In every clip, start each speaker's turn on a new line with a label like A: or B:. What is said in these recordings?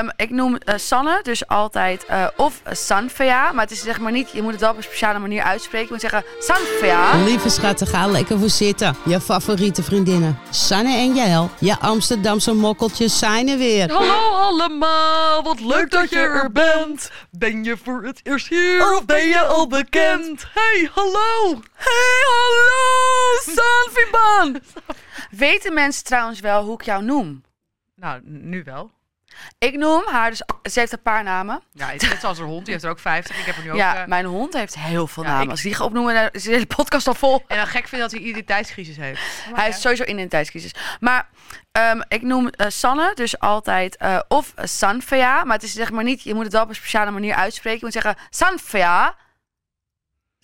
A: Ehm, ik noem eh, Sanne dus altijd eh, of Sanfea. Maar het is zeg maar niet, je moet het wel op een speciale manier uitspreken. Je moet zeggen Sanfea.
B: Lieve schatten, ga lekker voor zitten. Je favoriete vriendinnen. Sanne en Jael. Je Amsterdamse mokkeltjes zijn er weer.
C: Hallo allemaal, wat leuk dat je er bent. Ben je voor het eerst hier of ben je al bekend? Hey, hallo.
A: Hey, hallo, Sanfiban. Weten mensen trouwens wel hoe ik jou noem?
C: Nou, nu wel.
A: Ik noem haar, dus ze heeft een paar namen.
C: Ja, het is net zoals haar hond, die heeft er ook 50. Ik heb er nu ook...
A: Ja,
C: eh,
A: mijn hond heeft heel veel
C: Ja,
A: namen.
C: ik-
A: Als ik die ga opnoemen, dan is de hele podcast al vol.
C: En dan gek vind dat hij identiteitscrisis heeft.
A: Hij is sowieso in identiteitscrisis. Maar ehm, ik noem eh, Sanne dus altijd eh, of Sanfea. Maar het is zeg maar niet, je moet het wel op een speciale manier uitspreken. Je moet zeggen Sanfea.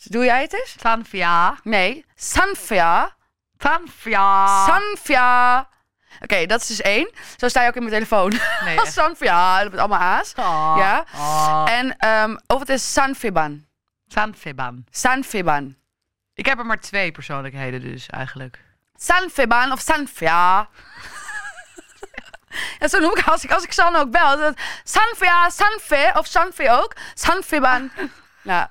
A: Doe jij het eens?
C: Sanfia.
A: Nee, Sanfea.
C: Sanfia.
A: Sanfia. Oké, dat is dus één. Zo sta je ook in mijn telefoon.
C: Nee,
A: Als. Sanfia, met allemaal A's.
C: Ah.
A: Ja.
C: Ah.
A: En ehm, of het is Sanfiban.
C: Sanfiban.
A: Sanfiban.
C: Ik heb er maar twee persoonlijkheden dus eigenlijk.
A: Sanfiban of Sanfia. ja, zo noem ik als ik, als ik Sanne ook bel. Dat, Sanfia, Sanfe of Sanfe ook. Sanfiban. nou,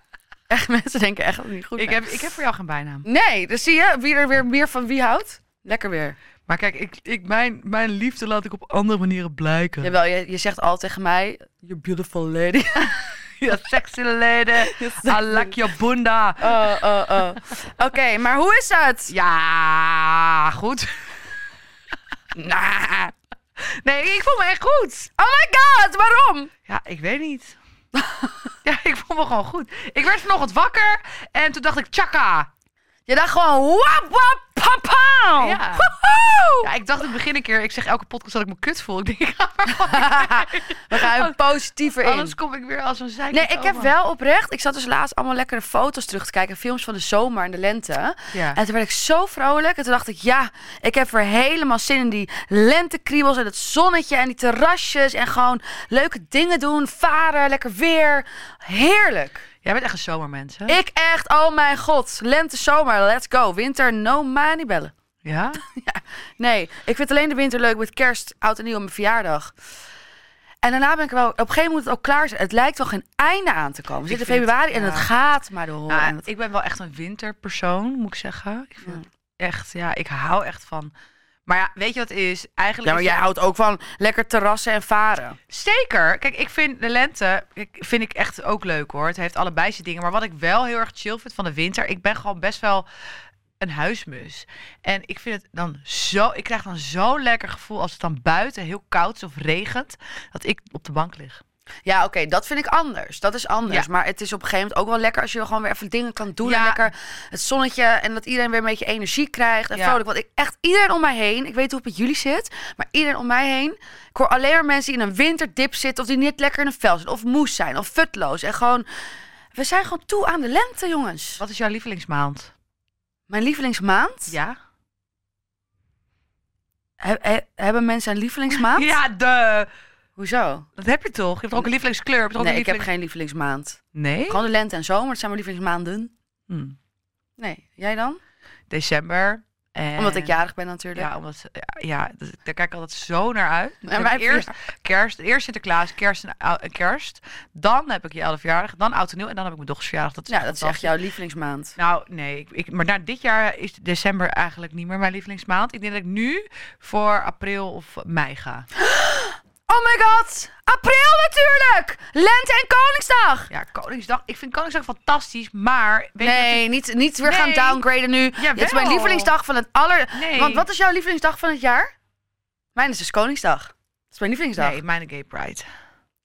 A: echt mensen denken echt dat het niet goed
C: Ik heb, ik heb voor jou geen bijnaam.
A: Nee, dus zie je wie er weer meer van wie houdt. Lekker weer.
C: Maar kijk, ik, ik, mijn, mijn liefde laat ik op andere manieren blijken.
A: Jawel, je, je zegt altijd tegen mij, you beautiful lady.
C: Ja, sexy lady. I like your bunda.
A: Oh, oh, oh. Oké, maar hoe is het?
C: Ja, goed.
A: Nah.
C: Nee, ik voel me echt goed.
A: Oh my god, waarom?
C: Ja, ik weet niet. ja, ik voel me gewoon goed. Ik werd vanochtend wakker en toen dacht ik, tjaka.
A: Je dacht gewoon, wap, wap, pam.
C: Ja. Ja, ik dacht ik begin een keer, ik zeg elke podcast dat ik me kut voel. Ik denk, ik ga maar
A: We gaan positiever in.
C: Anders kom ik weer als een zeik.
A: Nee, ik heb wel oprecht. Ik zat dus laatst allemaal lekkere foto's terug te kijken. Films van de zomer en de lente.
C: Ja.
A: En toen werd ik zo vrolijk. En toen dacht ik, ja, ik heb weer helemaal zin in die lentekriebels en het zonnetje en die terrasjes. En gewoon leuke dingen doen, varen, lekker weer. Heerlijk.
C: Jij bent echt een zomermens, hè?
A: Ik echt, oh mijn god. Lente, zomer, let's go. Winter, no money bellen.
C: Ja?
A: Nee, ik vind alleen de winter leuk met kerst, oud en nieuw en mijn verjaardag. En daarna ben ik wel, op een gegeven moment moet het ook klaar zijn. Het lijkt wel geen einde aan te komen. We zitten in februari en
C: ja.
A: het gaat maar door.
C: Nou, ik ben wel echt een winterpersoon, moet ik zeggen. Ik vind echt, ja, ik hou echt van. Maar ja, weet je wat het is? Eigenlijk
A: ja, maar jij houdt ook van lekker terrassen en varen.
C: Zeker. Kijk, ik vind de lente ik, vind ik echt ook leuk hoor. Het heeft allebei zijn dingen. Maar wat ik wel heel erg chill vind van de winter, ik ben gewoon best wel een huismus. En ik vind het dan zo, ik krijg dan zo'n lekker gevoel als het dan buiten heel koud is of regent, dat ik op de bank lig.
A: Ja, oké, dat vind ik anders. Dat is anders.
C: Ja.
A: Maar het is op een gegeven moment ook wel lekker als je gewoon weer even dingen kan doen. En
C: Ja.
A: lekker het zonnetje en dat iedereen weer een beetje energie krijgt. En
C: Ja.
A: vrolijk. Want ik echt iedereen om mij heen, ik weet hoe het met jullie zit, maar iedereen om mij heen. Ik hoor alleen maar mensen die in een winterdip zitten of die niet lekker in een vel zitten. Of moes zijn of futloos. En gewoon, we zijn gewoon toe aan de lente, jongens.
C: Wat is jouw lievelingsmaand?
A: Mijn lievelingsmaand?
C: Ja?
A: He- he- hebben mensen een lievelingsmaand?
C: Ja, de.
A: Hoezo?
C: Dat heb je toch? Je hebt toch ook een lievelingskleur? Heb je toch ook
A: Nee,
C: een
A: ik heb geen lievelingsmaand.
C: Nee?
A: Gewoon de lente en zomer, dat zijn mijn lievelingsmaanden.
C: Hm.
A: Nee, jij dan?
C: December. En...
A: Omdat ik jarig ben natuurlijk.
C: Ja, omdat, ja, daar kijk ik altijd zo naar uit.
A: En wij
C: eerst kerst, eerst Sinterklaas, kerst en kerst. Dan heb ik je 11 jaar, dan oud en nieuw en dan heb ik mijn dochters verjaardag. Dat is
A: Ja, dat is echt jouw lievelingsmaand.
C: Nou, nee, ik, ik, maar na dit jaar is december eigenlijk niet meer mijn lievelingsmaand. Ik denk dat ik nu voor april of mei ga.
A: Oh my god! April natuurlijk! Lente en Koningsdag!
C: Ja, Koningsdag. Ik vind Koningsdag fantastisch, maar weet je
A: Nee, niet, niet weer gaan downgraden nu. Dit is mijn lievelingsdag van het aller...
C: Nee.
A: Want wat is jouw lievelingsdag van het jaar? Mijn is dus Koningsdag. Dat is mijn lievelingsdag.
C: Nee, mijn gay pride.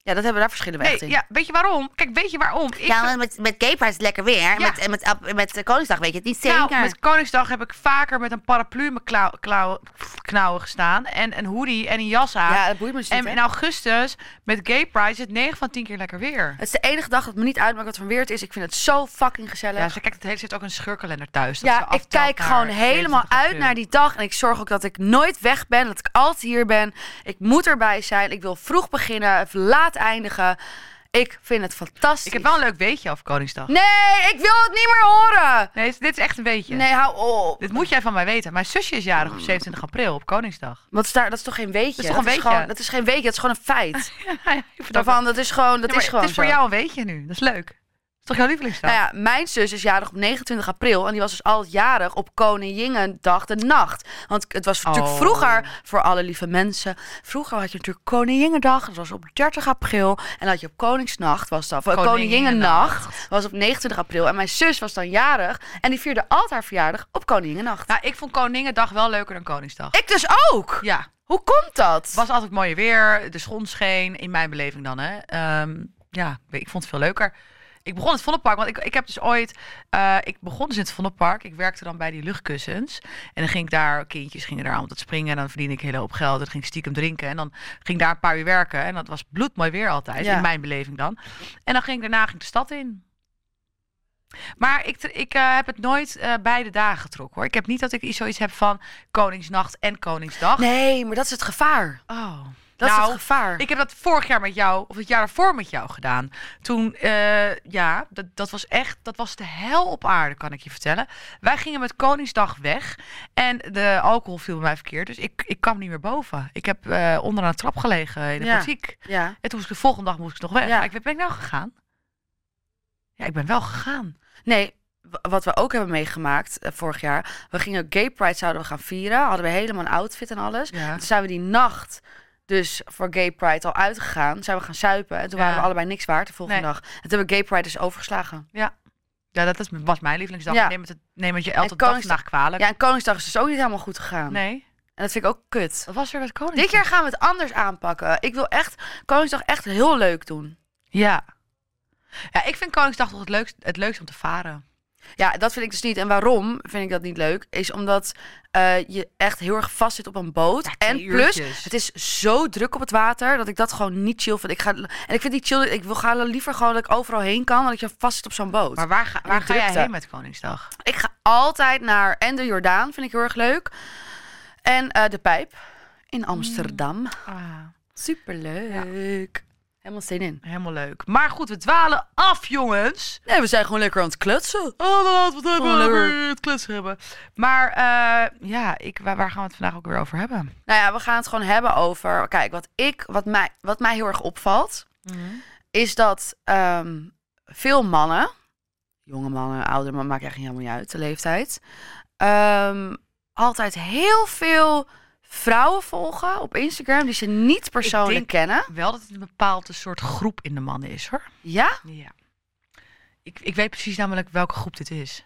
A: Ja, dat hebben we daar verschillen we
C: Nee,
A: echt in.
C: ja, weet je waarom? Kijk, weet je waarom? Ik
A: Ja, met, met Gay Pride is het lekker weer.
C: Ja.
A: Met, met, met, met Koningsdag weet je het niet zeker.
C: Nou, met Koningsdag heb ik vaker met een paraplu in mijn klauw, klauw- knauwen gestaan. En een hoodie en een jas aan.
A: Ja, dat boeit me dus niet,
C: en
A: hè?
C: in augustus met Gay Pride is het 9 van 10 keer lekker weer.
A: Het is de enige dag dat me niet uitmaakt wat van weer het is. Ik vind het zo fucking gezellig.
C: Ja, ze kijkt het hele, heeft ook een scheurkalender thuis. dat
A: Ja, ik kijk gewoon helemaal
C: 22
A: uit naar die dag. En ik zorg ook dat ik nooit weg ben. Dat ik altijd hier ben. Ik moet erbij zijn. Ik wil vroeg beginnen, even laat eindigen. Ik vind het fantastisch.
C: Ik heb wel een leuk weetje over Koningsdag.
A: Nee, ik wil het niet meer horen.
C: Nee, dit is echt een weetje.
A: Nee, hou op.
C: Dit moet jij van mij weten. Mijn zusje is jarig op 27 april, op Koningsdag.
A: Wat is daar? Dat is toch geen weetje?
C: Dat is toch een weetje?
A: gewoon- dat is geen weetje, dat is gewoon een feit.
C: Ja,
A: Daarvan, dat is gewoon, dat
C: Ja,
A: is gewoon
C: Het is voor
A: zo.
C: jou een weetje nu. Dat is leuk. Is toch jouw lievelingsdag?
A: Nou ja, mijn zus is jarig op 29 april. En die was dus altijd jarig op Koninginnedag de nacht. Want het was natuurlijk
C: Oh.
A: vroeger, voor alle lieve mensen... Vroeger had je natuurlijk Koninginnedag. Dat was op 30 april. En dan had je op Koningsnacht, was dat. of Koninginnenacht was op 29 april. En mijn zus was dan jarig. En die vierde altijd haar verjaardag op Koninginnenacht.
C: Nou, ik vond Koningendag wel leuker dan Koningsdag.
A: Ik dus ook.
C: Ja,
A: Hoe komt dat?
C: het was altijd mooie weer. De zon scheen, in mijn beleving dan. Hè. Ehm, ja, ik vond het veel leuker. Ik begon in het Vondelpark, want ik, ik heb dus ooit... eh, ik begon dus in het Vondelpark. Ik werkte dan bij die luchtkussens. En dan ging ik daar, kindjes gingen daar aan het springen. En dan verdiende ik een hele hoop geld. En dan ging ik stiekem drinken. En dan ging ik daar een paar uur werken. En dat was bloedmooi weer altijd,
A: Ja.
C: in mijn beleving dan. En dan ging ik daarna ging ik de stad in. Maar ik, ik eh, heb het nooit eh, beide dagen getrokken hoor. Ik heb niet dat ik zoiets heb van Koningsnacht en Koningsdag.
A: Nee, maar dat is het gevaar.
C: Oh.
A: Dat is
C: nou,
A: het gevaar.
C: ik heb dat vorig jaar met jou, of het jaar daarvoor met jou gedaan. Toen, eh, ja, dat, dat was echt, dat was de hel op aarde, kan ik je vertellen. Wij gingen met Koningsdag weg en de alcohol viel bij mij verkeerd. Dus ik, ik kwam niet meer boven. Ik heb eh onderaan de trap gelegen in de
A: Ja. Ja.
C: En toen moest ik de volgende dag moest ik nog weg.
A: Ja.
C: Ik, ben ik nou gegaan? Ja, ik ben wel gegaan.
A: Nee, wat we ook hebben meegemaakt eh, vorig jaar. We gingen Gay Pride zouden we gaan vieren. Hadden we helemaal een outfit en alles.
C: Ja.
A: Toen zijn we die nacht dus voor Gay Pride al uitgegaan. Zijn we gaan suipen. En toen
C: Ja.
A: waren we allebei niks waard de volgende
C: Nee.
A: dag. En toen hebben we Gay Pride dus overgeslagen.
C: Ja, dat is, was mijn lievelingsdag.
A: Ja.
C: Neem het, neem het je elke dag kwalijk.
A: Ja, en Koningsdag is dus ook niet helemaal goed gegaan.
C: Nee,
A: En dat vind ik ook kut.
C: wat was er met Koningsdag?
A: Dit jaar gaan we het anders aanpakken. Ik wil echt Koningsdag echt heel leuk doen.
C: Ja. Ja, ik vind Koningsdag toch het leukst, het leukst om te varen.
A: Ja, dat vind ik dus niet. En waarom vind ik dat niet leuk? Is omdat eh, je echt heel erg vast zit op een boot.
C: Ja,
A: en plus,
C: uurtjes.
A: het is zo druk op het water dat ik dat gewoon niet chill vind. Ik ga, en ik vind die chill. Ik wil gaan liever gewoon dat ik overal heen kan, dan dat je vast zit op zo'n boot.
C: Maar waar ga, waar ga jij heen met Koningsdag?
A: Ik ga altijd naar en de Jordaan, vind ik heel erg leuk. En eh, de Pijp in Amsterdam.
C: Ah,
A: Superleuk. Helemaal zin in.
C: helemaal leuk. Maar goed, we dwalen af, jongens.
A: Nee, we zijn gewoon lekker aan het kletsen.
C: Oh, laten we het hebben
A: lekker.
C: het kletsen hebben. Maar eh, ja, ik, waar, waar gaan we het vandaag ook weer over hebben?
A: Nou ja, we gaan het gewoon hebben over. Kijk, wat ik, wat mij, wat mij heel erg opvalt, is dat ehm, veel mannen, jonge mannen, oudere mannen, maakt eigenlijk helemaal niet uit, de leeftijd, ehm, altijd heel veel vrouwen volgen op Instagram die ze niet persoonlijk
C: denk-
A: kennen.
C: Wel dat het een bepaalde soort groep in de mannen is, hoor.
A: Ja?
C: Ja. Ik, ik weet precies namelijk welke groep dit is.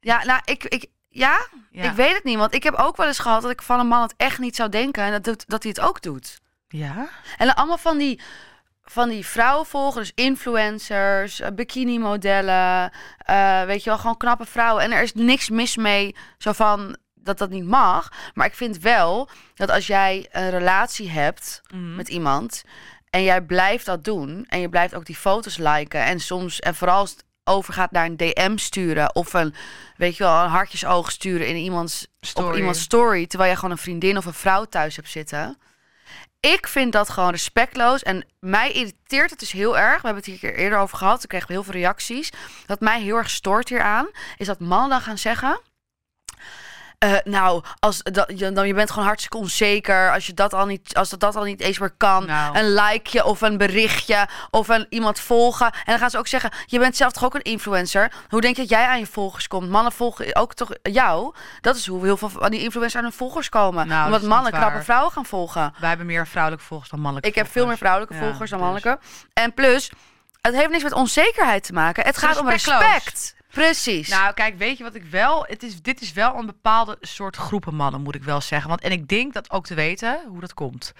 A: Ja, nou, ik, ik, ja,
C: Ja.
A: ik weet het niet, want ik heb ook wel eens gehad dat ik van een man het echt niet zou denken en dat, doet, dat hij het ook doet.
C: Ja?
A: En dan allemaal van die, van die vrouwen volgen, dus influencers, eh, bikini-modellen, eh, weet je wel, gewoon knappe vrouwen. En er is niks mis mee, zo van dat dat niet mag. Maar ik vind wel dat als jij een relatie hebt
C: Mhm.
A: met iemand en jij blijft dat doen en je blijft ook die foto's liken en soms en vooral als het overgaat naar een DM sturen of een, weet je wel, een hartjesoog sturen in iemands op
C: Story.
A: iemands story, terwijl je gewoon een vriendin of een vrouw thuis hebt zitten. Ik vind dat gewoon respectloos. En mij irriteert het dus heel erg. We hebben het hier keer eerder over gehad. Kregen we heel veel reacties. Wat mij heel erg stoort hieraan, is dat mannen dan gaan zeggen. Eh, nou, als dat, je, dan, je bent gewoon hartstikke onzeker. Als, je dat al niet, als dat, dat al niet eens meer kan.
C: Nou.
A: Een likeje of een berichtje of een, iemand volgen. En dan gaan ze ook zeggen: Je bent zelf toch ook een influencer? Hoe denk je dat jij aan je volgers komt? Mannen volgen ook toch jou? Dat is hoe heel veel van die influencers aan hun volgers komen.
C: Nou, dat
A: Omdat mannen knappe vrouwen gaan volgen.
C: Wij hebben meer vrouwelijke volgers dan mannelijke
A: Ik heb veel meer vrouwelijke
C: Ja,
A: volgers dan
C: dus.
A: mannelijke. En plus, het heeft niks met onzekerheid te maken. Het gaat om respect. Precies.
C: Nou, kijk, weet je wat ik wel... Het is, dit is wel een bepaalde soort groepen mannen, moet ik wel zeggen. Want, en ik denk dat ook te weten hoe dat komt.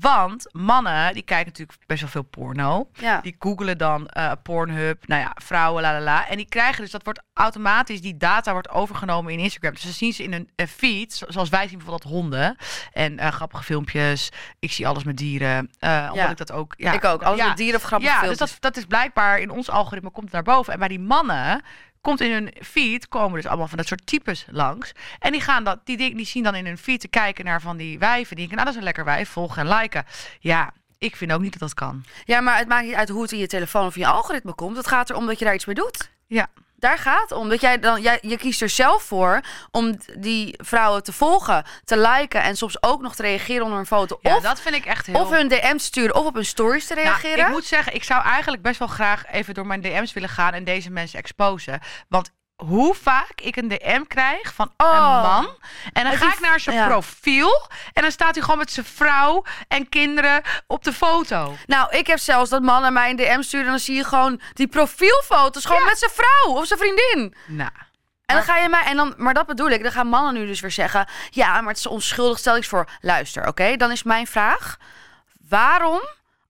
C: Want mannen, die kijken natuurlijk best wel veel porno.
A: ja.
C: Die googelen dan eh, Pornhub, nou ja, vrouwen, la la la. En die krijgen dus, dat wordt automatisch, die data wordt overgenomen in Instagram. Dus dan zien ze in een feed, zo- zoals wij zien bijvoorbeeld honden. En eh, grappige filmpjes. Ik zie alles met dieren. eh omdat
A: Ja.
C: ik dat ook... Ja,
A: ik ook. Alles
C: ja,
A: met dieren of grappige
C: ja,
A: filmpjes.
C: dus dat, dat is blijkbaar in ons algoritme komt het naar boven. En bij die mannen komt in hun feed komen dus allemaal van dat soort types langs. En die gaan dat, die, ding- die zien dan in hun feed te kijken naar van die wijven. Die denken, nou dat is een lekker wijf, volgen en liken. Ja, Ik vind ook niet dat dat kan.
A: Ja, maar het maakt niet uit hoe het in je telefoon of in je algoritme komt. Het gaat erom dat je daar iets mee doet.
C: Ja.
A: Daar gaat het om. Dat jij dan, jij, je kiest er zelf voor om die vrouwen te volgen, te liken en soms ook nog te reageren onder een foto.
C: Ja,
A: of,
C: dat vind ik echt heel...
A: of hun DM te sturen of op hun stories te
C: Nou,
A: reageren.
C: ik moet zeggen, ik zou eigenlijk best wel graag even door mijn DM's willen gaan en deze mensen exposen. Want hoe vaak ik een DM krijg van een
A: Oh.
C: man. En dan ga ik naar zijn
A: ja.
C: profiel. En dan staat hij gewoon met zijn vrouw en kinderen op de foto.
A: Nou, ik heb zelfs dat mannen mij een DM sturen en dan zie je gewoon die profielfoto's gewoon
C: Ja.
A: met zijn vrouw of zijn vriendin.
C: Nou.
A: En dan ga je mij, en dan, maar dat bedoel ik, dan gaan mannen nu dus weer zeggen: ja, maar het is onschuldig. Stel iets voor. Luister, oké? Dan is mijn vraag: waarom,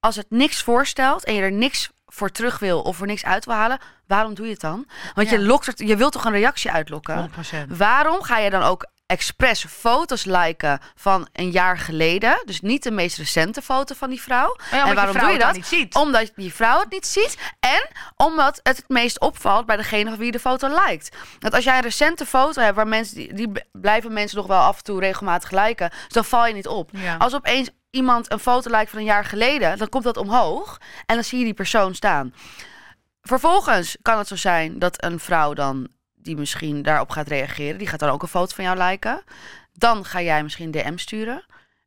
A: als het niks voorstelt en je er niks voor terug wil of er niks uit wil halen, waarom doe je het dan? Want
C: Ja.
A: je, lokt het, je wilt toch een reactie uitlokken?
C: 100%.
A: Waarom ga je dan ook expres foto's liken van een jaar geleden? Dus niet de meest recente foto van die vrouw.
C: Oh ja,
A: en waarom
C: vrouw
A: doe je dat?
C: niet ziet.
A: Omdat die vrouw het niet ziet. En omdat het het meest opvalt bij degene van wie de foto lijkt. Want als jij een recente foto hebt waar mensen die, blijven mensen nog wel af en toe regelmatig liken, dus dan val je niet op.
C: Ja.
A: Als opeens iemand een foto lijkt van een jaar geleden, dan komt dat omhoog en dan zie je die persoon staan. Vervolgens kan het zo zijn dat een vrouw dan die misschien daarop gaat reageren, die gaat dan ook een foto van jou liken. Dan ga jij misschien een DM sturen.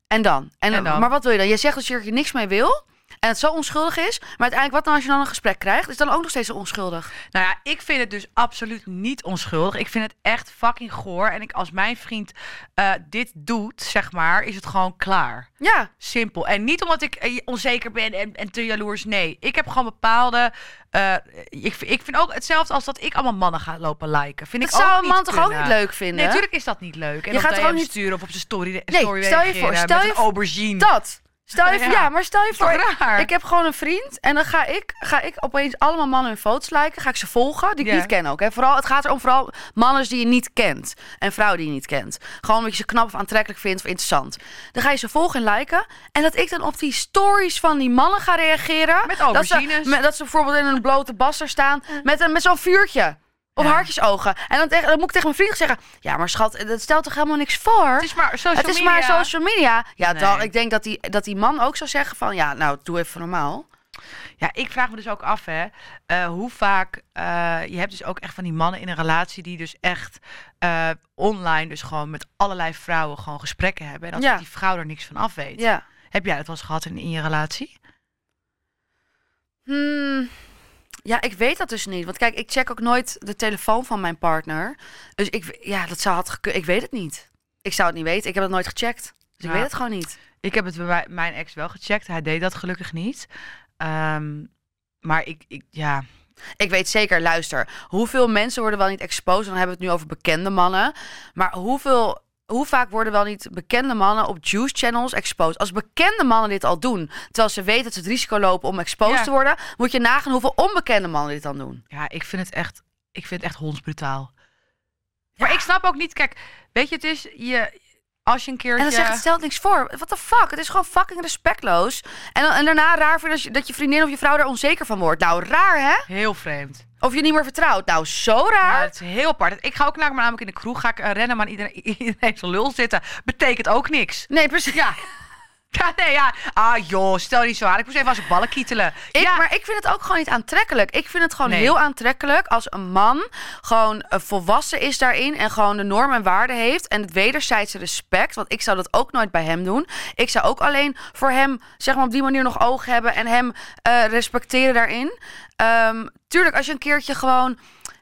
A: En dan? En,
C: En dan?
A: Maar wat wil je dan? Je zegt dat je er niks mee wil. En het zo onschuldig is. Maar uiteindelijk, wat nou als je dan een gesprek krijgt? Is dan ook nog steeds onschuldig.
C: Nou ja, ik vind het dus absoluut niet onschuldig. Ik vind het echt fucking goor. En ik, als mijn vriend eh, dit doet, zeg maar, is het gewoon klaar.
A: Ja,
C: Simpel. En niet omdat ik eh, onzeker ben en, en te jaloers. Nee, ik heb gewoon bepaalde. eh, ik, ik vind ook hetzelfde als dat ik allemaal mannen ga lopen liken. Vind
A: dat
C: ik ook
A: zou een man toch ook niet leuk vinden?
C: Nee, natuurlijk is dat niet leuk. En
A: Je gaat toch ook niet-
C: sturen of op zijn story,
A: Nee,
C: story
A: stel je voor, stel
C: met
A: je
C: een aubergine.
A: Dat. Stel je
C: Ja.
A: ja. maar stel je voor, ik, heb gewoon een vriend en dan ga ik, ga ik opeens allemaal mannen hun foto's liken. Ga ik ze volgen, die ik niet ken ook. Hè. Vooral, het gaat erom vooral mannen die je niet kent en vrouwen die je niet kent. Gewoon omdat je ze knap of aantrekkelijk vindt of interessant. Dan ga je ze volgen en liken. En dat ik dan op die stories van die mannen ga reageren.
C: Met
A: dat ze,
C: aubergines.
A: met, dat ze bijvoorbeeld in een blote baster staan met, een, met zo'n vuurtje. Of
C: Ja.
A: hartjesogen. En dan, tegen, dan moet ik tegen mijn vriend zeggen... Ja, maar schat, dat stelt toch helemaal niks voor?
C: Het is maar social
A: Het is
C: media.
A: maar social media. Ja,
C: Nee.
A: dan, ik denk dat die, dat die man ook zou zeggen van... Ja, nou, doe even normaal.
C: Ja, ik vraag me dus ook af, hè, eh, hoe vaak. eh, je hebt dus ook echt van die mannen in een relatie die dus echt eh, online, dus gewoon met allerlei vrouwen gewoon gesprekken hebben. En als
A: Ja.
C: die vrouw er niks van af weet.
A: Ja.
C: Heb jij dat wel eens gehad in, in je relatie?
A: Hmm, ja, ik weet dat dus niet. Want kijk, ik check ook nooit de telefoon van mijn partner. Dus ik, ja, dat zou had. Ik weet het niet. Ik zou het niet weten. Ik heb het nooit gecheckt. Dus ik weet het gewoon niet.
C: Ik heb het bij mij- mijn ex wel gecheckt. Hij deed dat gelukkig niet. Ehm, maar ik, ik, ja.
A: Ik weet zeker, luister, hoeveel mensen worden wel niet exposed? Dan hebben we het nu over bekende mannen. Maar hoeveel, hoe vaak worden wel niet bekende mannen op juice channels exposed? Als bekende mannen dit al doen, terwijl ze weten dat ze het risico lopen om exposed
C: Ja.
A: te worden, moet je nagaan hoeveel onbekende mannen dit dan doen.
C: Ja, ik vind het echt, ik vind het echt hondsbrutaal. Maar ik snap ook niet, kijk, weet je, het is je, als je een keertje...
A: En dan zegt het stelt niks voor. What the fuck? Het is gewoon fucking respectloos. En, en daarna raar vinden dat je, dat je vriendin of je vrouw daar onzeker van wordt. Nou, raar hè?
C: Heel vreemd.
A: Of je niet meer vertrouwt. Nou, zo raar.
C: Ja, het is heel apart. Ik ga ook naar- namelijk in de kroeg, ga ik eh, rennen, maar iedereen, iedereen zijn lul zitten. Betekent ook niks.
A: Nee, precies.
C: Ja. Ja, nee, ja. Ah, joh, stel niet zo aan. Ik moest even als een ballen kietelen.
A: Ik,
C: ja,
A: Maar ik vind het ook gewoon niet aantrekkelijk. Ik vind het gewoon
C: Nee.
A: heel aantrekkelijk als een man gewoon eh, volwassen is daarin en gewoon de norm en waarde heeft en het wederzijdse respect. Want ik zou dat ook nooit bij hem doen. Ik zou ook alleen voor hem, zeg maar, op die manier nog oog hebben en hem eh, respecteren daarin. Ehm, tuurlijk, als je een keertje gewoon.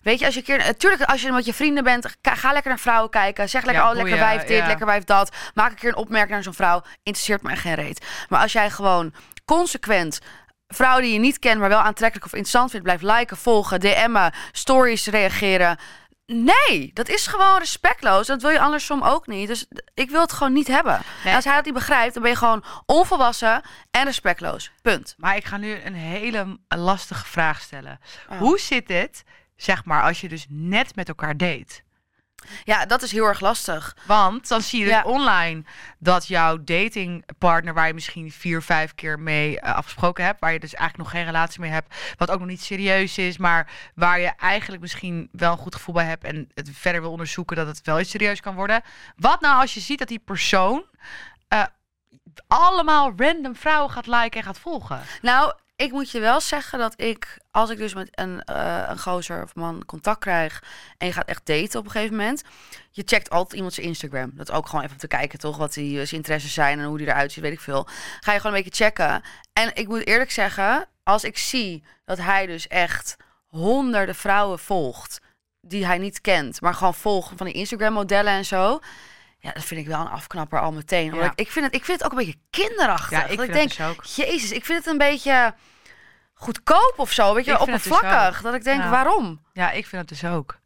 A: Weet je, als je een keer. Natuurlijk, als je met je vrienden bent, ga, ga lekker naar vrouwen kijken. Zeg lekker,
C: Ja,
A: oh, lekker wijf dit,
C: ja.
A: lekker wijf dat. Maak een keer een opmerking naar zo'n vrouw. Interesseert me geen reet. Maar als jij gewoon consequent vrouwen die je niet kent, maar wel aantrekkelijk of interessant vindt, blijft liken, volgen, DM'en, stories reageren. Nee, dat is gewoon respectloos. Dat wil je andersom ook niet. Dus ik wil het gewoon niet hebben.
C: Nee.
A: Als hij dat niet begrijpt, dan ben je gewoon onvolwassen en respectloos. Punt.
C: maar ik ga nu een hele lastige vraag stellen.
A: Oh.
C: Hoe zit het, zeg maar, als je dus net met elkaar date?
A: Ja, dat is heel erg lastig.
C: Want dan zie je dus
A: Ja.
C: online dat jouw datingpartner, waar je misschien vier, vijf keer mee eh, afgesproken hebt, waar je dus eigenlijk nog geen relatie mee hebt, wat ook nog niet serieus is, maar waar je eigenlijk misschien wel een goed gevoel bij hebt en het verder wil onderzoeken dat het wel iets serieus kan worden. Wat nou als je ziet dat die persoon eh, allemaal random vrouwen gaat liken en gaat volgen.
A: Nou, ik moet je wel zeggen dat ik, als ik dus met een, eh, een gozer of man contact krijg en je gaat echt daten op een gegeven moment, je checkt altijd iemand zijn Instagram. Dat ook gewoon even te kijken, toch? Wat die, zijn interesses zijn en hoe die eruit ziet, weet ik veel. Ga je gewoon een beetje checken. En ik moet eerlijk zeggen, als ik zie dat hij dus echt honderden vrouwen volgt die hij niet kent, maar gewoon volgt van die Instagram-modellen en zo. Ja, dat vind ik wel een afknapper al meteen. Omdat
C: Ja.
A: ik, ik, vind het, ik vind het ook een beetje kinderachtig.
C: Ja, ik
A: dat ik denk,
C: dus ook.
A: Jezus, ik vind het een beetje goedkoop of zo. Weet je,
C: dus
A: oppervlakkig. dat ik denk, waarom?
C: Ja, ik vind het dus ook.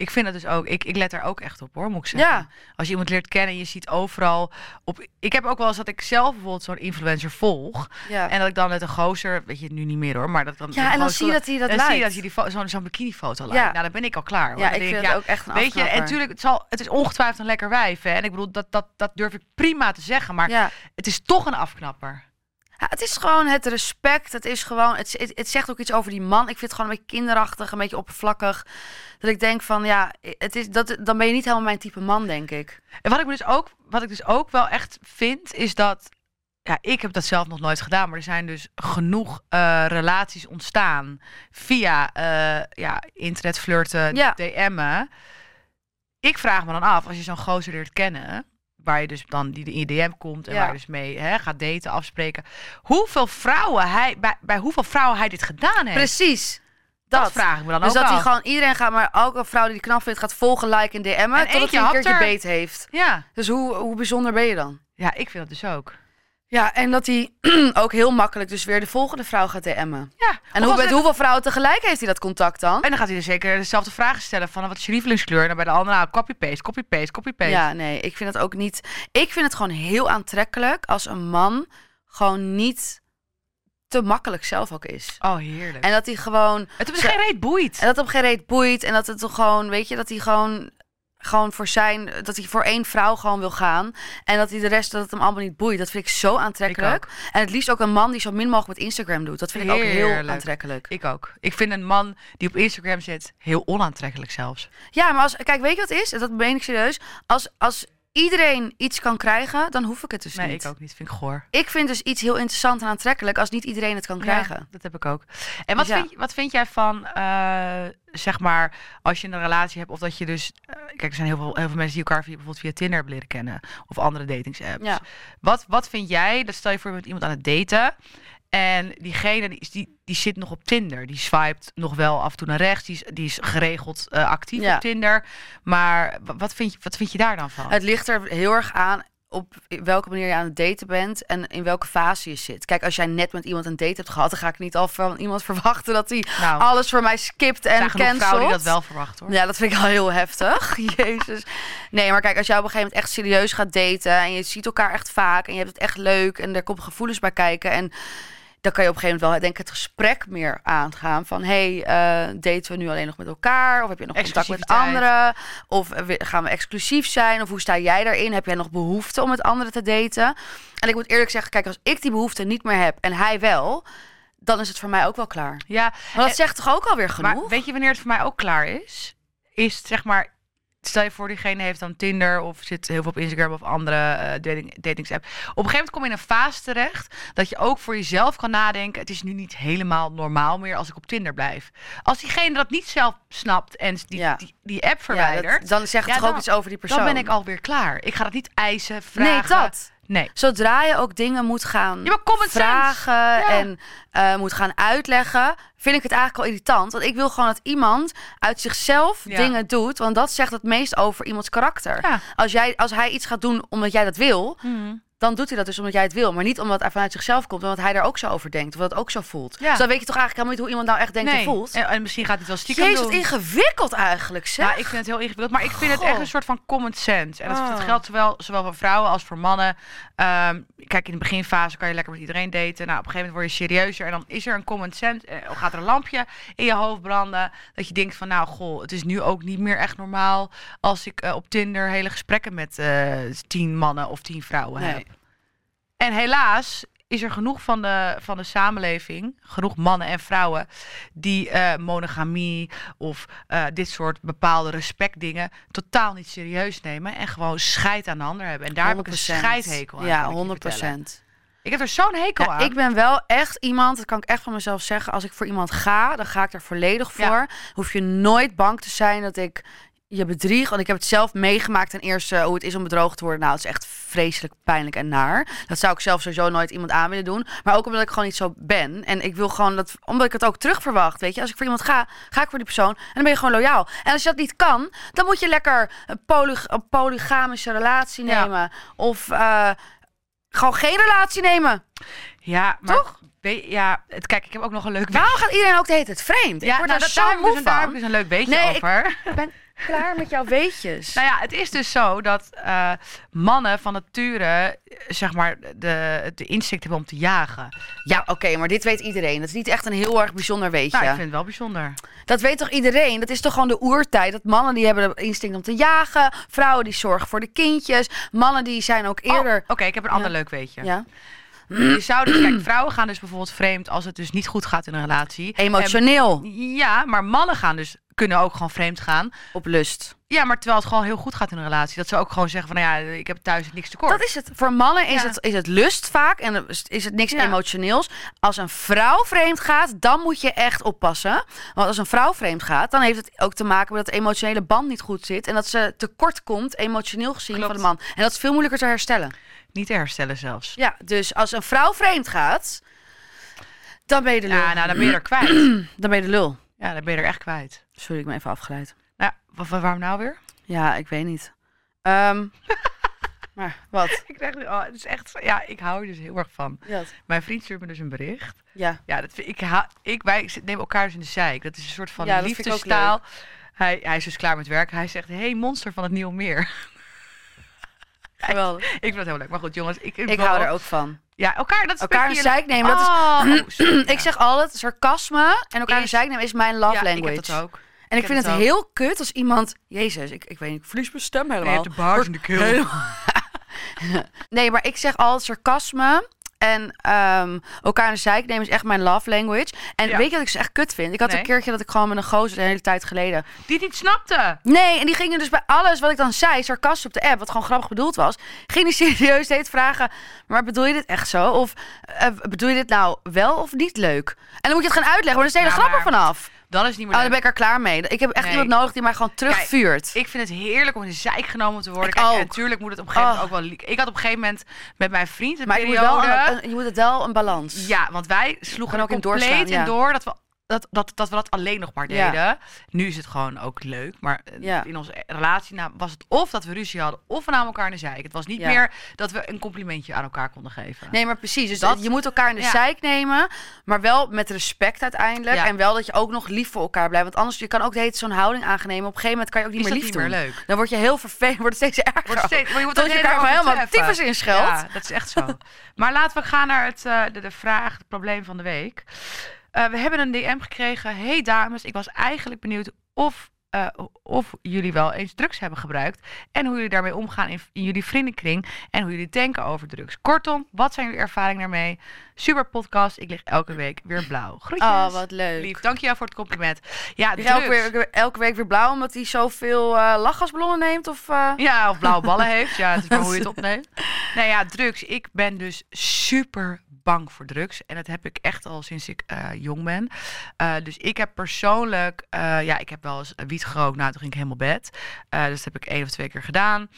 C: Ik vind het dus ook. Ik, ik let er ook echt op hoor, moet ik zeggen.
A: Ja.
C: Als je iemand leert kennen, je ziet overal op. Ik heb ook wel eens dat ik zelf bijvoorbeeld zo'n influencer volg.
A: Ja,
C: En dat ik dan met een gozer, weet je het nu niet meer hoor, maar dat ik dan.
A: ja en dan zie je dat hij dat
C: dan zie je dat je die zo'n zo'n bikinifoto.
A: Ja.
C: Nou, dan ben ik al klaar. Hoor.
A: ja,
C: Dan
A: ik
C: denk
A: vind
C: ja,
A: het ook echt een
C: Weet je, en natuurlijk, het, zal, het is ongetwijfeld een lekker wijf. Hè? En ik bedoel, dat, dat, dat durf ik prima te zeggen. Maar
A: Ja.
C: het is toch een afknapper.
A: Ja, het is gewoon het respect. Het is gewoon, het, het, het zegt ook iets over die man. Ik vind het gewoon een beetje kinderachtig, een beetje oppervlakkig. Dat ik denk van, ja, het is, dat, dan ben je niet helemaal mijn type man, denk ik.
C: En wat ik, dus ook, wat ik dus ook wel echt vind, is dat. Ja, ik heb dat zelf nog nooit gedaan, maar er zijn dus genoeg eh, relaties ontstaan via eh, ja, internet flirten,
A: Ja.
C: DM'en. Ik vraag me dan af, als je zo'n gozer leert kennen, waar je dus dan die in je DM komt en
A: Ja.
C: waar je dus mee hè, gaat daten, afspreken, hoeveel vrouwen hij, bij, bij hoeveel vrouwen hij dit gedaan heeft.
A: Precies.
C: dat,
A: Dat.
C: vraag ik me dan
A: Dus
C: ook
A: dat hij gewoon iedereen gaat, maar ook een vrouw die die knap vindt, gaat volgen, liken en DM'en.
C: En
A: Totdat hij een keertje
C: er.
A: beet heeft.
C: Ja.
A: Dus hoe, hoe bijzonder ben je dan?
C: ja, ik vind dat dus ook.
A: Ja, en dat hij ook heel makkelijk dus weer de volgende vrouw gaat DM'en.
C: Ja.
A: En hoe, met hoeveel vrouwen tegelijk heeft hij dat contact dan?
C: En dan gaat hij er zeker dezelfde vragen stellen van wat is je lievelingskleur? En dan bij de andere, nou, copy-paste, copy-paste, copy-paste.
A: Ja, nee, ik vind het ook niet. Ik vind het gewoon heel aantrekkelijk als een man gewoon niet te makkelijk zelf ook is.
C: Oh, heerlijk.
A: En dat hij gewoon.
C: het
A: ze-
C: geen reet boeit.
A: En dat hem geen reet boeit. En dat het toch gewoon, weet je, dat hij gewoon. Gewoon voor zijn, dat hij voor één vrouw gewoon wil gaan. En dat hij de rest, dat het hem allemaal niet boeit. Dat vind ik zo aantrekkelijk. En het liefst ook een man die zo min mogelijk met Instagram doet. Dat vind ik ook heel aantrekkelijk.
C: Ik ook. Ik vind een man die op Instagram zit heel onaantrekkelijk zelfs.
A: Ja, maar als, kijk, weet je wat het is? Dat meen ik serieus. Als, als iedereen iets kan krijgen, dan hoef ik het dus
C: Nee,
A: niet.
C: ik ook niet. Vind ik goor.
A: Ik vind dus iets heel interessant en aantrekkelijk als niet iedereen het kan krijgen.
C: Ja, dat heb ik ook. En wat,
A: Dus ja.
C: vind, wat vind jij van, eh, zeg maar, als je een relatie hebt of dat je dus... eh, kijk, er zijn heel veel, heel veel mensen die elkaar via, bijvoorbeeld via Tinder hebben leren kennen. Of andere datingsapps.
A: Ja.
C: Wat, wat vind jij, dat stel je voor je bent iemand aan het daten... En diegene die, die, die zit nog op Tinder. Die swipet nog wel af en toe naar rechts. Die is, die is geregeld eh, actief
A: Ja.
C: op Tinder. Maar wa- wat vind, je, wat vind je daar dan van?
A: Het ligt er heel erg aan op welke manier je aan het daten bent en in welke fase je zit. Kijk, als jij net met iemand een date hebt gehad, dan ga ik niet al van iemand verwachten dat hij
C: nou,
A: alles voor mij skipt en cancelt.
C: vrouwen die dat wel verwachten hoor.
A: Ja, dat vind ik al heel heftig. Jezus. Nee, maar kijk, als jij op een gegeven moment echt serieus gaat daten en je ziet elkaar echt vaak en je hebt het echt leuk en er komen gevoelens bij kijken en dan kan je op een gegeven moment wel denk ik het gesprek meer aangaan van hey, eh, daten we nu alleen nog met elkaar of heb je nog contact met anderen of eh, gaan we exclusief zijn of hoe sta jij daarin? Heb jij nog behoefte om met anderen te daten? En ik moet eerlijk zeggen, kijk, als ik die behoefte niet meer heb en hij wel, dan is het voor mij ook wel klaar.
C: Ja,
A: Maar dat
C: En-
A: zegt toch ook alweer genoeg?
C: Maar weet je wanneer het voor mij ook klaar is? Is zeg maar, stel je voor diegene heeft dan Tinder of zit heel veel op Instagram of andere eh dating, datingsapp. Op een gegeven moment kom je in een fase terecht dat je ook voor jezelf kan nadenken. Het is nu niet helemaal normaal meer als ik op Tinder blijf. Als diegene dat niet zelf snapt en die,
A: Ja.
C: die, die app
A: ja,
C: verwijdert,
A: dat, dan zegt het
C: Ja,
A: toch ook
C: dan-
A: iets over die persoon.
C: dan ben ik alweer klaar. Ik ga dat niet eisen,
A: Nee,
C: vragen.
A: dat.
C: Nee.
A: Zodra je ook dingen moet gaan
C: Ja,
A: vragen
C: Ja.
A: en eh, moet gaan uitleggen, vind ik het eigenlijk al irritant. Want ik wil gewoon dat iemand uit zichzelf
C: Ja.
A: dingen doet, want dat zegt het meest over iemands karakter. Als, jij, als hij iets gaat doen omdat jij dat wil, dan doet hij dat dus omdat jij het wil. Maar niet omdat hij vanuit zichzelf komt, omdat hij daar ook zo over denkt. Of dat ook zo voelt.
C: Ja.
A: Dus dan weet je toch eigenlijk helemaal niet hoe iemand nou echt denkt
C: nee.
A: en voelt.
C: En, en misschien gaat hij het wel stiekem
A: Jezus,
C: doen.
A: wat ingewikkeld eigenlijk, zeg.
C: Ja, ik vind het heel ingewikkeld. Maar ik vind het echt een soort van common sense. En dat, dat
A: Oh.
C: geldt zowel, zowel voor vrouwen als voor mannen. Ehm, kijk, in de beginfase kan je lekker met iedereen daten. Nou, op een gegeven moment word je serieuzer. En dan is er een common sense. eh, gaat er een lampje in je hoofd branden. Dat je denkt van, nou, goh, het is nu ook niet meer echt normaal... als ik eh, op Tinder hele gesprekken met eh, tien mannen of tien vrouwen
A: Nee.
C: heb. En helaas is er genoeg van de, van de samenleving, genoeg mannen en vrouwen, die eh, monogamie of eh, dit soort bepaalde respectdingen totaal niet serieus nemen en gewoon scheid aan de ander hebben. En daar heb ik een
A: 100%.
C: scheidhekel aan.
A: Ja,
C: kan ik je
A: 100
C: vertellen. Ik heb er zo'n hekel
A: Ja,
C: aan.
A: ik ben wel echt iemand, dat kan ik echt van mezelf zeggen. Als ik voor iemand ga, dan ga ik er volledig
C: Ja.
A: voor. Hoef je nooit bang te zijn dat ik je bedrieg. Want ik heb het zelf meegemaakt ten eerste hoe het is om bedrogen te worden. Nou, het is echt vreselijk pijnlijk en naar. Dat zou ik zelf sowieso nooit iemand aan willen doen. Maar ook omdat ik gewoon niet zo ben. En ik wil gewoon dat, omdat ik het ook terug verwacht. Weet je, als ik voor iemand ga, ga ik voor die persoon. En dan ben je gewoon loyaal. En als je dat niet kan, dan moet je lekker een, poly, een polygamische relatie
C: Ja.
A: nemen. Of eh, gewoon geen relatie nemen.
C: Ja, maar
A: Toch?
C: ja, het, kijk, ik heb ook nog een leuk
A: Waarom gaat iedereen ook de hele tijd vreemd?
C: Ja,
A: ik word
C: nou,
A: daar zo
C: ik dus
A: moe
C: een, daar heb
A: van.
C: ik dus een leuk beetje
A: Nee,
C: over.
A: Ik ben klaar met jouw weetjes.
C: Nou ja, het is dus zo dat eh, mannen van nature, zeg maar, de, de instinct hebben om te jagen.
A: ja, oké, maar dit weet iedereen. Dat is niet echt een heel erg bijzonder weetje.
C: Nou, ik vind het wel bijzonder.
A: Dat weet toch iedereen? Dat is toch gewoon de oertijd. Dat mannen die hebben de instinct om te jagen. Vrouwen die zorgen voor de kindjes. Mannen die zijn ook eerder...
C: Oh, Oké, ik heb een ander
A: Ja.
C: leuk weetje.
A: Ja.
C: Je zou dus, kijk, vrouwen gaan dus bijvoorbeeld vreemd als het dus niet goed gaat in een relatie.
A: Emotioneel.
C: En- ja, maar mannen gaan dus, kunnen ook gewoon vreemd gaan.
A: Op lust.
C: Ja, maar terwijl het gewoon heel goed gaat in een relatie. Dat ze ook gewoon zeggen van, nou ja, ik heb thuis niks tekort.
A: Dat is het. Voor mannen is,
C: Ja.
A: het, is het lust vaak. En is- is het niks
C: Ja.
A: emotioneels. Als een vrouw vreemd gaat, dan moet je echt oppassen. Want als een vrouw vreemd gaat, dan heeft het ook te maken met dat de emotionele band niet goed zit. En dat ze tekort komt, emotioneel gezien,
C: Klopt.
A: van de man. En dat is veel moeilijker te herstellen.
C: Niet te herstellen zelfs.
A: Ja, dus als een vrouw vreemd gaat, dan ben je de lul.
C: Ja, nou, dan ben je er kwijt.
A: Dan ben je de lul.
C: Ja, dan ben je er echt kwijt.
A: Sorry, ik ben even afgeleid.
C: Nou, wa- wa- waarom nou weer?
A: Ja, ik weet niet. Ehm, maar wat?
C: Ik krijg nu, oh, het is echt, ja, ik hou er dus heel erg van.
A: Ja.
C: Mijn vriend stuurt me dus een bericht.
A: ja.
C: Ja, dat vind, ik, ha, ik, wij nemen elkaar dus in de zeik. Dat is een soort van
A: Ja, dat vind ik ook
C: liefdestaal. Hij, hij is dus klaar met werk. Hij zegt, hey, monster van het Nieuwe Meer.
A: Geweldig.
C: ik vind dat heel leuk. Maar goed, jongens. Ik,
A: Ik hou er ook van.
C: Ja, elkaar, dat is
A: Elkaar
C: een
A: zeik nemen, dat is...
C: Oh, sorry.
A: Ik zeg altijd, sarcasme en elkaar een zeik nemen is mijn love
C: ja,
A: language.
C: Ik heb dat ook.
A: En ik
C: Ik
A: vind het
C: het
A: heel kut als iemand... Jezus, ik, ik weet niet, ik verlies mijn stem
C: Nee, je
A: helemaal.
C: hebt de baard in de keel.
A: Nee, maar ik zeg altijd sarcasme en ehm, elkaar een zeik nemen is echt mijn love language. En
C: Ja.
A: weet je wat ik ze echt kut vind? Ik had
C: Nee.
A: een keertje dat ik gewoon met een gozer de hele tijd geleden...
C: Die het niet snapte.
A: Nee, en die gingen dus bij alles wat ik dan zei, sarcastisch op de app, wat gewoon grappig bedoeld was, ging die serieus steeds vragen, maar bedoel je dit echt zo? Of eh, bedoel je dit nou wel of niet leuk? En dan moet je het gaan uitleggen, maar dan is de hele
C: Ja,
A: grap er vanaf.
C: Dan is het niet meer
A: Oh, dan ben ik er klaar mee. Ik heb echt
C: Nee.
A: iemand nodig die mij gewoon terugvuurt.
C: Ik vind het heerlijk om in de zijk genomen te worden.
A: Ik
C: Kijk, natuurlijk moet het op een gegeven moment
A: Oh.
C: ook wel... Ik had op een gegeven moment met mijn vriend een
A: maar je moet, wel een, een- je moet het wel een balans.
C: Ja, want wij sloegen
A: En ook in
C: compleet
A: doorslaan, ja.
C: in door dat we dat, dat, dat we dat alleen nog maar
A: Ja.
C: deden. Nu is het gewoon ook leuk. Maar eh,
A: Ja.
C: in onze relatie nou, was het of dat we ruzie hadden... of we namen elkaar in de zijk. Het was niet
A: Ja.
C: meer dat we een complimentje aan elkaar konden geven.
A: Nee, maar precies. Dus
C: Dat-
A: je moet elkaar in de zeik nemen, maar wel met respect uiteindelijk. En wel dat je ook nog lief voor elkaar blijft. Want anders, je kan ook de hele tijd zo'n houding aangenemen. Op een gegeven moment kan je ook niet
C: is
A: meer lief
C: niet meer
A: doen.
C: leuk.
A: Dan word je heel vervelend, wordt het steeds erger.
C: Wordt steeds, maar je moet
A: Tot je
C: helemaal
A: elkaar helemaal
C: overtreffen.
A: tyfus in scheldt.
C: Ja, dat is echt zo. maar laten we gaan naar het, eh, de, de vraag, het probleem van de week. Eh, we hebben een DM gekregen. Hey dames, ik was eigenlijk benieuwd of, eh, of jullie wel eens drugs hebben gebruikt. En hoe jullie daarmee omgaan in, in jullie vriendenkring. En hoe jullie denken over drugs. Kortom, wat zijn jullie ervaringen daarmee? Super podcast. Ik lig elke week weer blauw. Groetjes.
A: Oh, wat leuk.
C: Lief, dankjewel voor het compliment. Ja,
A: elke, elke week weer blauw omdat hij zoveel eh lachgasballonnen neemt? Of, eh?
C: Ja, of blauwe ballen heeft. Ja, het is maar hoe je het opneemt. Nou ja, drugs. Ik ben dus super bang voor drugs. En dat heb ik echt al sinds ik eh, jong ben. Dus ik heb persoonlijk... ja, ik heb wel eens wiet gerookt. Nou, toen ging ik helemaal bed. Dus dat heb ik één of twee keer gedaan.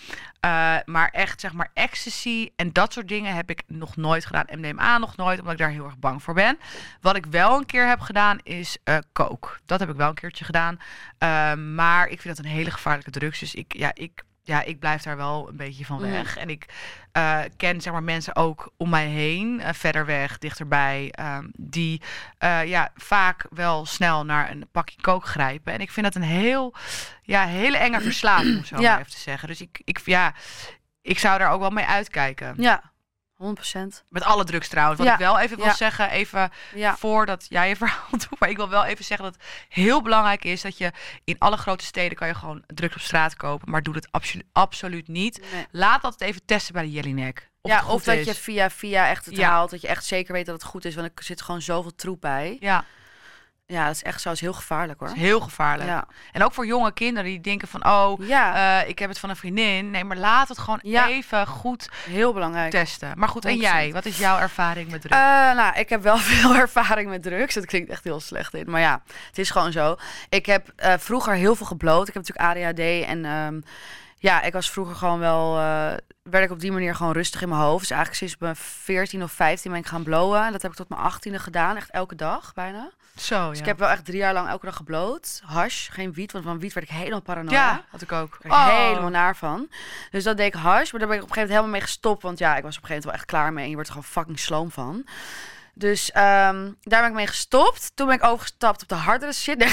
C: Maar echt, zeg maar, ecstasy en dat soort dingen heb ik nog nooit gedaan. MDMA nog nooit, omdat ik daar heel erg bang voor ben. Wat ik wel een keer heb gedaan, is eh coke. Dat heb ik wel een keertje gedaan. Eh, maar ik vind dat een hele gevaarlijke drugs. Dus ik, ja, ik, ja, ik blijf daar wel een beetje van
A: Mhm.
C: weg. En ik eh, ken zeg maar, mensen ook om mij heen, eh, verder weg, dichterbij, ehm, die eh, ja, vaak wel snel naar een pakje coke grijpen. En ik vind dat een heel, ja, hele enge verslaving, om zo
A: Ja.
C: maar even te zeggen. Dus ik, ik, ja, ik zou daar ook wel mee uitkijken.
A: Ja, 100%.
C: Met alle drugs trouwens. Wat
A: Ja.
C: ik wel even wil
A: Ja.
C: zeggen, even
A: Ja.
C: voordat jij je verhaal doet. Maar ik wil wel even zeggen dat het heel belangrijk is dat je in alle grote steden kan je gewoon drugs op straat kopen. Maar doe het absolu- absoluut niet.
A: Nee.
C: Laat dat even testen bij de Jellinek. Of
A: ja, of dat
C: is.
A: je via via echt het haalt. Dat je echt zeker weet dat het goed is. Want er zit gewoon zoveel troep bij.
C: Ja,
A: Ja, dat is echt zo. Is heel gevaarlijk hoor.
C: heel gevaarlijk.
A: Ja.
C: En ook voor jonge kinderen die denken van, oh,
A: Ja,
C: eh, ik heb het van een vriendin. Nee, maar laat het gewoon
A: Ja.
C: even goed
A: heel belangrijk.
C: testen. Maar goed, en
A: 100%.
C: jij? Wat is jouw ervaring met drugs?
A: Eh, nou, ik heb wel veel ervaring met drugs. Dat klinkt echt heel slecht in. Maar ja, het is gewoon zo. Ik heb eh, vroeger heel veel gebloot. Ik heb natuurlijk ADHD. En ehm, ja, ik was vroeger gewoon wel... eh, werd ik op die manier gewoon rustig in mijn hoofd. Dus eigenlijk sinds mijn 14 of 15 ben ik gaan blowen. En dat heb ik tot mijn 18e gedaan. Echt elke dag bijna.
C: Zo, ja.
A: Dus ik heb wel echt drie jaar lang elke dag gebloot. Hash, geen wiet. Want van wiet werd ik helemaal paranoia.
C: ja, had ik ook.
A: Er helemaal naar van. Dus dat deed ik hash. Maar daar ben ik op een gegeven moment helemaal mee gestopt. Want ja, ik was op een gegeven moment wel echt klaar mee. En je wordt er gewoon fucking sloom van. Dus ehm, daar ben ik mee gestopt. Toen ben ik overgestapt op de hardere shit.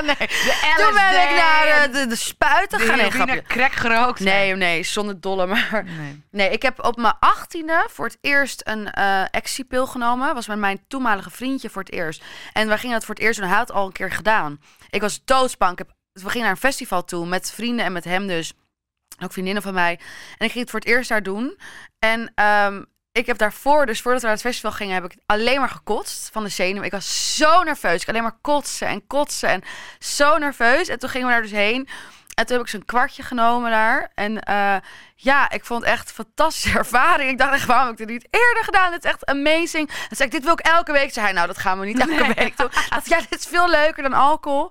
A: Nee. Toen ben ik naar de, de, de spuiten
C: de
A: gaan. Nee, grapje.
C: crack gerookt.
A: nee, nee, zonder dolle. Maar
C: nee.
A: nee, ik heb op mijn achttiende voor het eerst een eh pil genomen. Was met mijn toenmalige vriendje voor het eerst. En wij gingen dat voor het eerst doen. Hij had al een keer gedaan. Ik was doodsbang. Ik heb, we gingen naar een festival toe met vrienden en met hem dus. Ook vriendinnen van mij. En ik ging het voor het eerst daar doen. En ehm, ik heb daarvoor, dus voordat we naar het festival gingen, heb ik alleen maar gekotst van de zenuwen. Ik was zo nerveus. Ik alleen maar kotsen en kotsen en zo nerveus. En toen gingen we daar dus heen. En toen heb ik zo'n kwartje genomen daar. En eh, ja, ik vond het echt een fantastische ervaring. Ik dacht echt, waarom heb ik dit niet eerder gedaan? Dit is echt amazing. En zei ik, dit wil ik elke week. Zei hij, nou, dat gaan we niet elke
C: Nee.
A: week doen. Dat, ja, dit is veel leuker dan alcohol.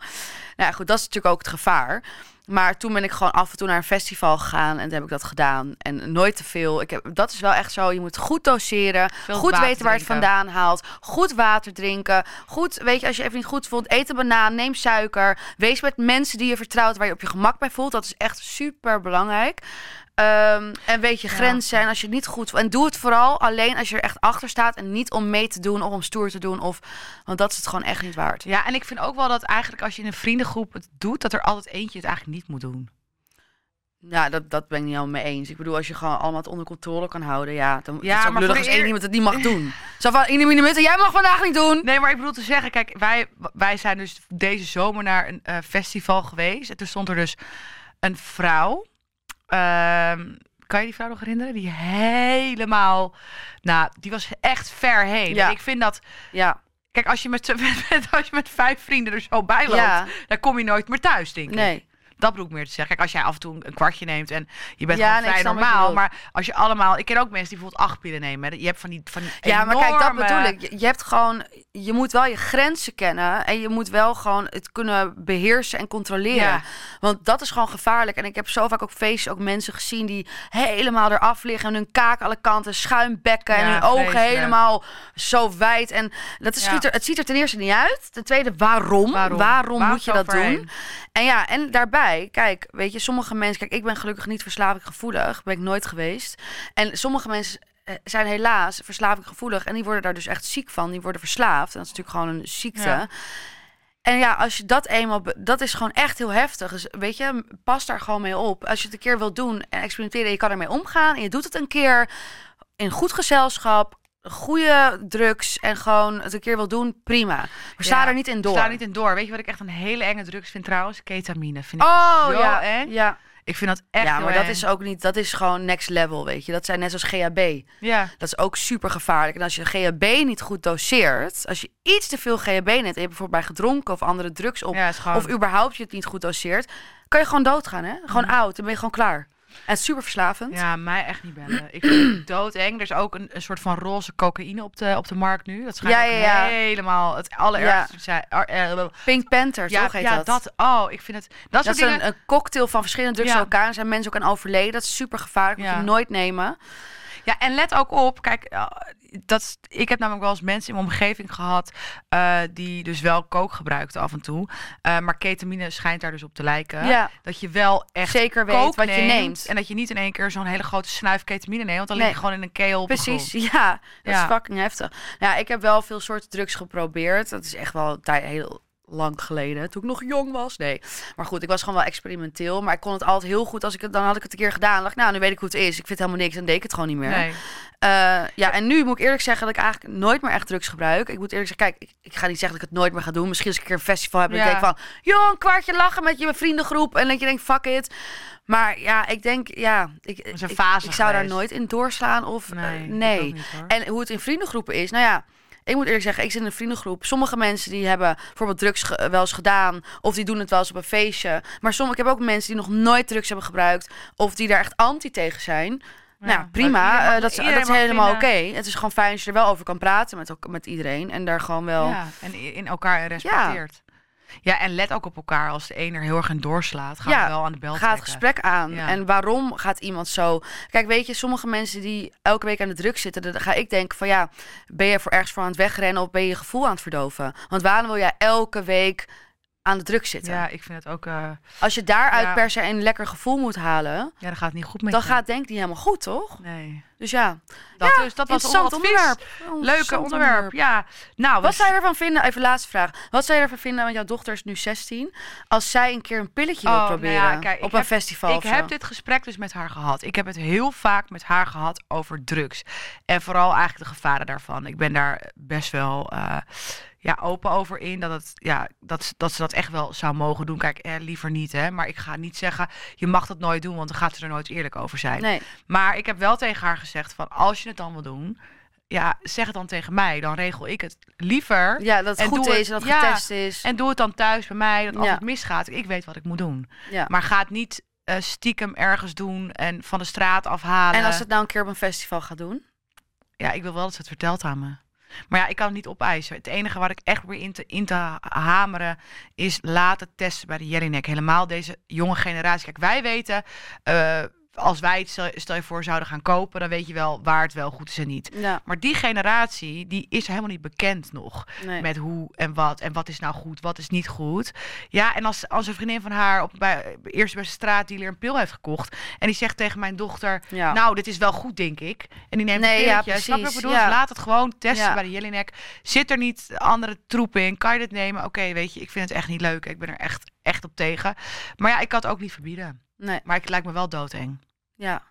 A: Nou ja, goed, dat is natuurlijk ook het gevaar. Maar toen ben ik gewoon af en toe naar een festival gegaan en toen heb ik dat gedaan. En nooit te veel. Ik heb, dat is wel echt zo. Je moet goed doseren.
C: Veel
A: goed weten waar je het
C: drinken.
A: vandaan haalt. Goed water drinken. Goed, weet je, als je even niet goed voelt, eet een banaan, neem suiker. Wees met mensen die je vertrouwt, waar je op je gemak bij voelt. Dat is echt super belangrijk. Ehm, en weet je grenzen. En als je het niet goed En doe het vooral alleen als je er echt achter staat. En niet om mee te doen of om stoer te doen. Of, want dat is het gewoon echt niet waard.
C: Ja, en ik vind ook wel dat eigenlijk als je in een vriendengroep het doet, dat er altijd eentje het eigenlijk niet moet doen.
A: Ja, dat, dat ben ik niet helemaal mee eens. Ik bedoel, als je gewoon allemaal het onder controle kan houden, ja, dan
C: Ja,
A: is het ook lullig als één
C: eer-
A: iemand het niet mag doen. Zo van, in de minuten, jij mag vandaag niet doen.
C: Nee, maar ik bedoel te zeggen, kijk, wij, wij zijn dus deze zomer naar een eh, festival geweest. En toen stond er dus een vrouw. Ehm, kan je die vrouw nog herinneren? Die helemaal, nou, die was echt ver heen.
A: Ja.
C: En ik vind dat,
A: Ja,
C: kijk, als je met, met, als je met vijf vrienden er zo bij loopt,
A: ja,
C: dan kom je nooit meer thuis, denk ik.
A: nee.
C: Dat bedoel ik meer te zeggen. Kijk, als jij af en toe een kwartje neemt en je bent
A: Ja,
C: gewoon vrij normaal. Maar als je allemaal... Ik ken ook mensen die bijvoorbeeld acht pillen nemen. hè. Je hebt van die, van die
A: Ja, maar kijk, dat bedoel ik. Je, je hebt gewoon, je moet wel je grenzen kennen. En je moet wel gewoon het kunnen beheersen en controleren.
C: Ja.
A: Want dat is gewoon gevaarlijk. En ik heb zo vaak op feestjes ook mensen gezien die helemaal eraf liggen. En hun kaak alle kanten, schuimbekken. en hun ogen
C: vreselijk.
A: helemaal zo wijd. En dat is,
C: Ja.
A: ziet er, het ziet er ten eerste niet uit. Ten tweede, waarom?
C: Waarom?
A: Waarom,
C: Waarom
A: moet je dat doen? En ja, en daarbij, kijk, weet je, sommige mensen... Kijk, ik ben gelukkig niet verslavinggevoelig. Ben ik nooit geweest. En sommige mensen eh, zijn helaas verslavinggevoelig. En die worden daar dus echt ziek van. Die worden verslaafd. En dat is natuurlijk gewoon een ziekte.
C: Ja.
A: En ja, als je dat eenmaal... Dat is gewoon echt heel heftig. Dus weet je, pas daar gewoon mee op. Als je het een keer wilt doen en experimenteren... en je kan ermee omgaan en je doet het een keer... in goed gezelschap... Goede drugs en gewoon het een keer wil doen, prima. Maar sta
C: Ja,
A: er niet in door.
C: Sla er niet in door. Weet je wat ik echt een hele enge drugs vind trouwens? Ketamine. Vind ik
A: Oh ja,
C: eng.
A: ja.
C: Ik vind dat echt
A: ja, maar dat
C: eng.
A: is ook niet, dat is gewoon next level, weet je. Dat zijn net als GHB.
C: Ja.
A: Dat is ook super gevaarlijk. En als je GHB niet goed doseert, als je iets te veel GHB neemt en je hebt bijvoorbeeld bij gedronken of andere drugs op,
C: ja, is gewoon...
A: of überhaupt je het niet goed doseert, kan je gewoon doodgaan, hè? Gewoon oud, dan ben je gewoon klaar. En super verslavend.
C: Ja, mij echt niet bellen. Ik vind het doodeng. Er is ook een, een soort van roze cocaïne op de, op de markt nu. Dat schijnt
A: Ja,
C: ook
A: ja, ja.
C: helemaal het allerergste eh,
A: Pink Panther,
C: ja,
A: toch heet
C: ja,
A: dat?
C: dat. Oh, ik vind het... Dat,
A: is een,
C: dingen...
A: een cocktail van verschillende drugs door elkaar. Er zijn mensen ook aan overleden. Dat is super gevaarlijk. Moet je nooit nemen.
C: Ja, en let ook op, kijk, eh, dat, is- ik heb namelijk wel eens mensen in mijn omgeving gehad eh, die dus wel kook gebruikten af en toe. Eh, maar ketamine schijnt daar dus op te lijken.
A: Ja,
C: Dat je wel echt
A: zeker weet wat je
C: neemt
A: neemt.
C: En dat je niet in één keer zo'n hele grote snuif ketamine neemt. Want dan
A: Nee.
C: lig je gewoon in een keel
A: Precies, ja. Dat
C: Ja.
A: is fucking heftig. Ja, ik heb wel veel soorten drugs geprobeerd. Dat is echt wel een heel lang geleden, toen ik nog jong was. Nee, maar goed, ik was gewoon wel experimenteel. Maar ik kon het altijd heel goed. Als ik het, dan had ik het een keer gedaan. Dan dacht ik, nou, nu weet ik hoe het is. Ik vind helemaal niks. Dan deed ik het gewoon niet meer.
C: Nee.
A: Eh, ja, en nu moet ik eerlijk zeggen dat ik eigenlijk nooit meer echt drugs gebruik. Ik moet eerlijk zeggen, kijk, ik, ik ga niet zeggen dat ik het nooit meer ga doen. Misschien als ik een keer een festival heb en
C: Ja.
A: ik denk van, joh, een kwartje lachen met je vriendengroep. En dat je denkt, fuck it. Maar ja, ik denk, ja, ik,
C: is een fase
A: ik zou daar nooit in doorslaan. Of
C: Nee,
A: eh, nee.
C: niet.
A: En hoe het in vriendengroepen is, nou ja, ik moet eerlijk zeggen, ik zit in een vriendengroep. Sommige mensen die hebben bijvoorbeeld drugs ge- wel eens gedaan, of die doen het wel eens op een feestje. Maar sommige, ik heb ook mensen die nog nooit drugs hebben gebruikt, of die daar echt anti tegen zijn. nou, prima,
C: mag-
A: eh, dat, is- dat is helemaal oké. Het is gewoon fijn als je er wel over kan praten met, met iedereen en daar gewoon wel.
C: Ja, en in elkaar respecteert. Ja. en let ook op elkaar. Als de een er heel erg in doorslaat, ga
A: Ja,
C: wel aan de bel
A: Ga het gesprek aan.
C: Ja.
A: En waarom gaat iemand zo? Kijk, weet je, sommige mensen die elke week aan de druk zitten, dan ga ik denken van ja, ben je voor ergens voor aan het wegrennen of ben je je gevoel aan het verdoven? Want waarom wil jij elke week aan de druk zitten?
C: Ja, ik vind het ook... eh,
A: Als je daaruit
C: Ja.
A: per se een lekker gevoel moet halen,
C: ja, dan gaat het niet goed met
A: dan
C: je.
A: gaat het denk ik niet helemaal goed, toch?
C: Nee.
A: Dus ja,
C: Dat, dus, dat was advies.
A: onderwerp.
C: Leuke
A: Interessant
C: onderwerp. Ja. Nou,
A: Wat zou je ervan vinden? Even laatste vraag. Wat zou je ervan vinden, want jouw dochter is nu 16, als zij een keer een pilletje
C: Oh,
A: wil
C: nou
A: proberen
C: ja, kijk, ik
A: op een
C: heb-
A: festival?
C: Ik heb dit gesprek dus met haar gehad. Ik heb het heel vaak met haar gehad over drugs. En vooral eigenlijk de gevaren daarvan. Ik ben daar best wel eh, ja, open over in. Dat, het, ja, dat, ze- dat ze dat echt wel zou mogen doen. Kijk, eh, liever niet hè. Maar ik ga niet zeggen, je mag dat nooit doen. Want dan gaat ze er nooit eerlijk over zijn.
A: Nee,
C: Maar ik heb wel tegen haar gezegd van, als je het dan wil doen... Ja, zeg het dan tegen mij. Dan regel ik het liever.
A: ja, dat het
C: En
A: goed
C: doe
A: is
C: het-
A: dat
C: ja,
A: getest is.
C: En doe het dan thuis bij mij. Dat als
A: Ja.
C: het misgaat, ik weet wat ik moet doen.
A: ja.
C: Maar ga het niet eh, stiekem ergens doen en van de straat afhalen.
A: En als het nou een keer op een festival gaat doen?
C: Ja, ik wil wel dat ze het vertelt aan me. Maar ja, ik kan het niet opeisen. Het enige waar ik echt weer in te, in te hameren is laten testen bij de Jellinek. Helemaal deze jonge generatie. Kijk, wij weten, eh, als wij het stel, je voor zouden gaan kopen, dan weet je wel waar het wel goed is en niet.
A: Ja,
C: Maar die generatie, die is helemaal niet bekend nog.
A: nee.
C: Met hoe en wat. En wat is nou goed, wat is niet goed. Ja, en als, als een vriendin van haar op, bij, eerst bij zijn straatdealer een pil heeft gekocht. En die zegt tegen mijn dochter,
A: ja.
C: nou, dit is wel goed, denk ik. En die neemt
A: Nee,
C: een
A: ja.
C: Snap je wat ik bedoel? Dus laat het gewoon testen bij de Jellinek. Zit er niet andere troep in? Kan je dit nemen? Oké, weet je, ik vind het echt niet leuk. Ik ben er echt, echt op tegen. Maar ja, ik kan het ook niet verbieden.
A: nee,
C: Maar het lijkt me wel doodeng.
A: Ja.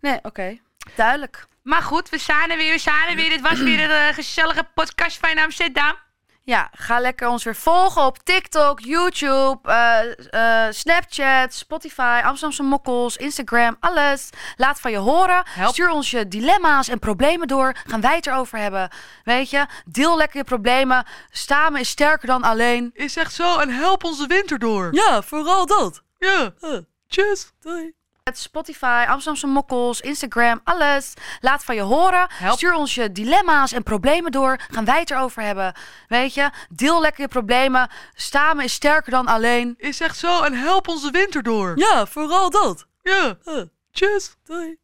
A: Nee, oké. Duidelijk.
C: Maar goed, we zijn er weer, we zijn er weer. Dit was weer een eh, gezellige podcast van Amsterdam.
A: Ja, ga lekker ons weer volgen op TikTok, YouTube, eh, eh, Snapchat, Spotify, Amsterdamse Mokkels, Instagram, alles. Laat van je horen.
C: Help.
A: Stuur ons je dilemma's en problemen door. Gaan wij het erover hebben. Weet je, deel lekker je problemen. Samen is sterker dan alleen.
C: Is echt zo en help onze winter door.
A: Ja, vooral dat.
C: Ja. Tjus.
A: Doei. Het Spotify, Amsterdamse Mokkels, Instagram, alles. Laat van je horen.
C: Help.
A: Stuur ons je dilemma's en problemen door. Gaan wij het erover hebben. Weet je, deel lekker je problemen. Samen is sterker dan alleen.
C: Is echt zo en help onze winter door.
A: Ja, vooral dat.
C: Ja. Tjus.
A: Doei.